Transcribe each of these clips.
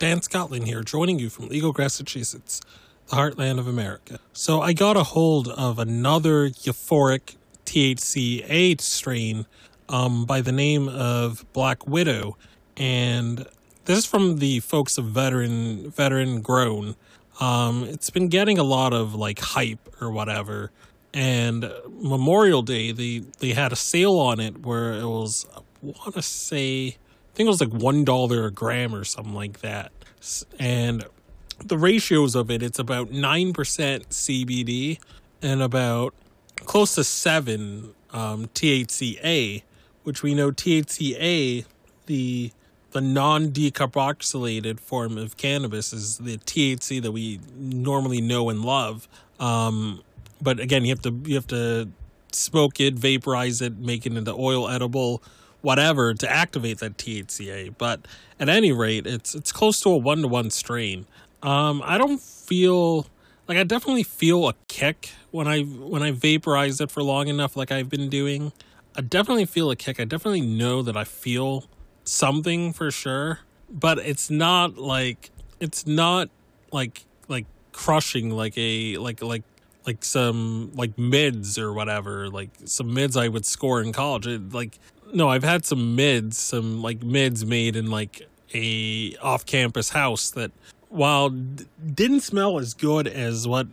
Dan Scotland here, joining you from Legal, Massachusetts, the heartland of America. So I got a hold of another euphoric THCA strain um, by the name of Black Widow, and this is from the folks of Veteran Veteran Grown. Um, it's been getting a lot of like hype or whatever. And Memorial Day, they they had a sale on it where it was, I want to say, think it was like one dollar a gram or something like that. And the ratios of it, it's about nine percent CBD and about close to seven um, THCA, which we know THCA, the the non-decarboxylated form of cannabis, is the THC that we normally know and love. Um, but again, you have to you have to smoke it, vaporize it, make it into oil edible whatever to activate that THCA. But at any rate, it's it's close to a one to one strain. Um, I don't feel like I definitely feel a kick when I when I vaporize it for long enough, like I've been doing. I definitely feel a kick. I definitely know that I feel something for sure, but it's not like it's not like like crushing like a like like like some like mids or whatever like some mids i would score in college it, like no i've had some mids some like mids made in like a off-campus house that while d- didn't smell as good as what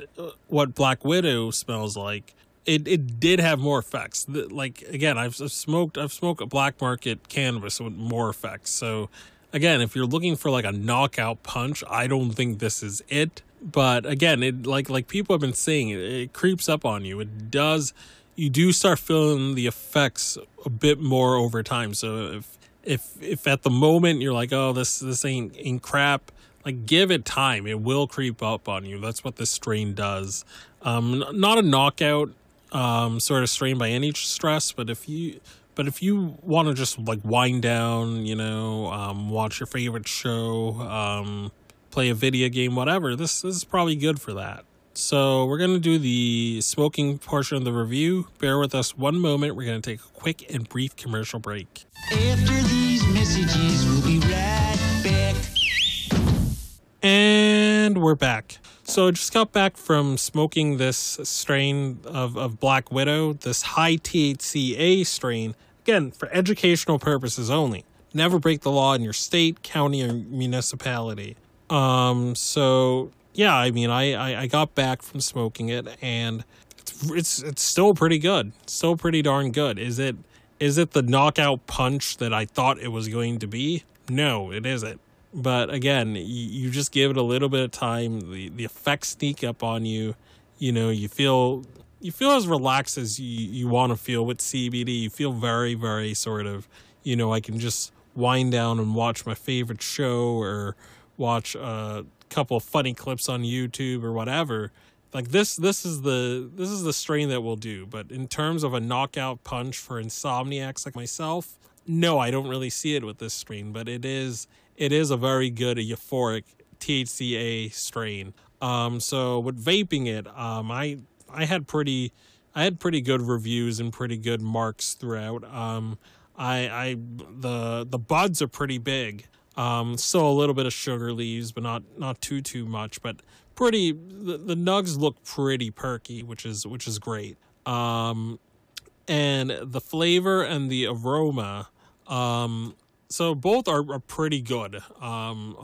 what black widow smells like it, it did have more effects. Like again I've, I've smoked i've smoked a black market cannabis with more effects. So again if you're looking for like a knockout punch i don't think this is it. But again it like like people have been saying it, it creeps up on you. It does you do start feeling the effects a bit more over time. So if if if at the moment you're like, oh, this this ain't ain't crap, like give it time. It will creep up on you. That's what this strain does. Um, not a knockout um sort of strain by any stress, but if you but if you want to just like wind down, you know, um, watch your favorite show, um, play a video game, whatever, this, this is probably good for that. So we're going to do the smoking portion of the review. Bear with us one moment. We're going to take a quick and brief commercial break. After these messages, we'll be right back. And we're back. So I just got back from smoking this strain of, of Black Widow, this high THCA strain, again, for educational purposes only. Never break the law in your state, county, or municipality. Um, so yeah, I mean, I, I, I got back from smoking it, and it's, it's still pretty good, still pretty darn good. Is it is it the knockout punch that I thought it was going to be? No, it isn't. But again, you, you just give it a little bit of time. The the effects sneak up on you. You know, you feel you feel as relaxed as you, you want to feel with CBD. You feel very, very sort of, you know, I can just wind down and watch my favorite show or watch a couple of funny clips on YouTube or whatever. Like this this is the this is the strain that will do. But in terms of a knockout punch for insomniacs like myself, no, I don't really see it with this strain, but it is it is a very good euphoric THCA strain. Um so with vaping it, um I I had pretty I had pretty good reviews and pretty good marks throughout. Um I I the the buds are pretty big. Um, still a little bit of sugar leaves, but not not too too much. But pretty the, the nugs look pretty perky, which is which is great. Um, and the flavor and the aroma, um, so both are, are pretty good. Um,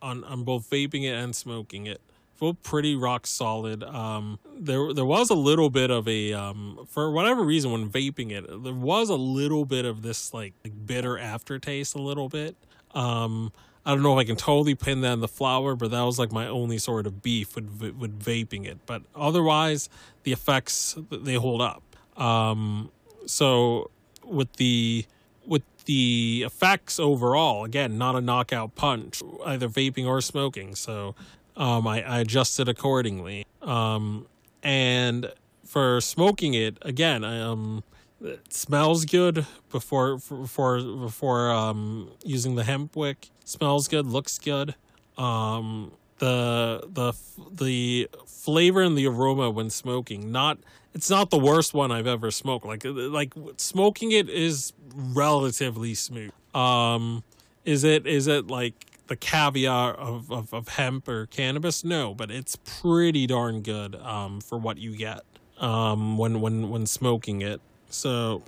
on on both vaping it and smoking it both pretty rock solid. Um, there there was a little bit of a um, for whatever reason when vaping it, there was a little bit of this like, like bitter aftertaste, a little bit. Um, I don't know if I can totally pin that on the flower, but that was like my only sort of beef with with vaping it. But otherwise, the effects they hold up. Um, so with the with the effects overall, again, not a knockout punch, either vaping or smoking. So um, I, I adjusted accordingly. Um, and for smoking it, again, I um it smells good before before before um using the hemp wick. Smells good looks good. Um the the the flavor and the aroma when smoking not it's not the worst one i've ever smoked. Like like smoking it is relatively smooth. Um is it is it like the caviar of, of, of hemp or cannabis? No but it's pretty darn good um for what you get um when when when smoking it so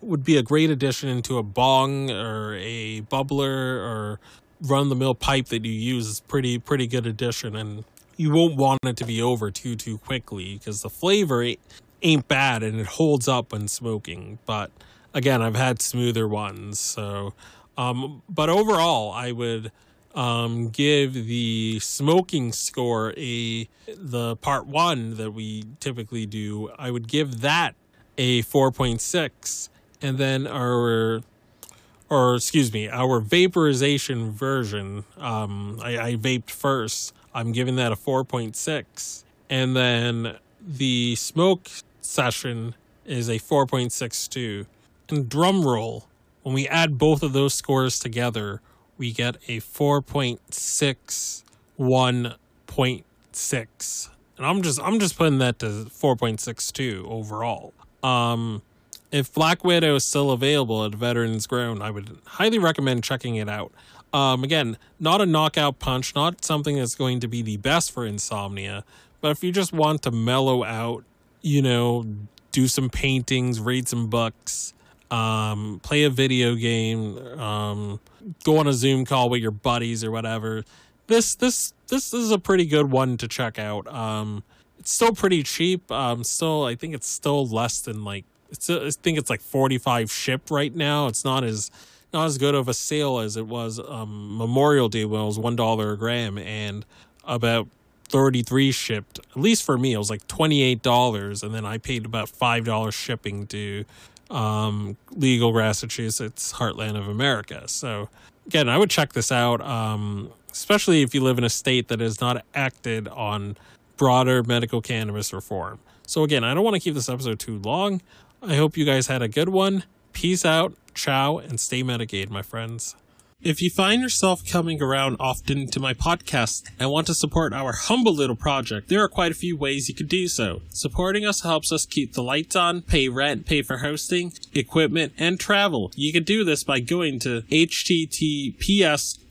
would be a great addition into a bong or a bubbler or run the mill pipe that you use is pretty pretty good addition. And you won't want it to be over too too quickly because the flavor ain't bad and it holds up when smoking. But again i've had smoother ones so um but overall i would um give the smoking score a the part one that we typically do i would give that a 4.6 and then our or excuse me our vaporization version um I, I vaped first. I'm giving that a 4.6 and then the smoke session is a 4.62 and drum roll when we add both of those scores together we get a 4.61.6 and i'm just i'm just putting that to 4.62 overall um, if Black Widow is still available at Veterans Grown, I would highly recommend checking it out. Um, again, not a knockout punch, not something that's going to be the best for insomnia, but if you just want to mellow out, you know, do some paintings, read some books, um, play a video game, um, go on a Zoom call with your buddies or whatever. This this this is a pretty good one to check out. Um, it's still pretty cheap. Um, still, I think it's still less than like it's. I think it's like forty five ship right now. It's not as not as good of a sale as it was um, Memorial Day when it was one dollar a gram, and about 33 shipped. At least for me, it was like $28. And then I paid about $5 shipping to um, legal Massachusetts, heartland of America. So again, I would check this out, um, especially if you live in a state that has not acted on broader medical cannabis reform. So again, I don't want to keep this episode too long. I hope you guys had a good one. Peace out, ciao, and stay medicated, my friends. If you find yourself coming around often to my podcast and want to support our humble little project, there are quite a few ways you could do so. Supporting us helps us keep the lights on, pay rent, pay for hosting, equipment, and travel. You can do this by going to https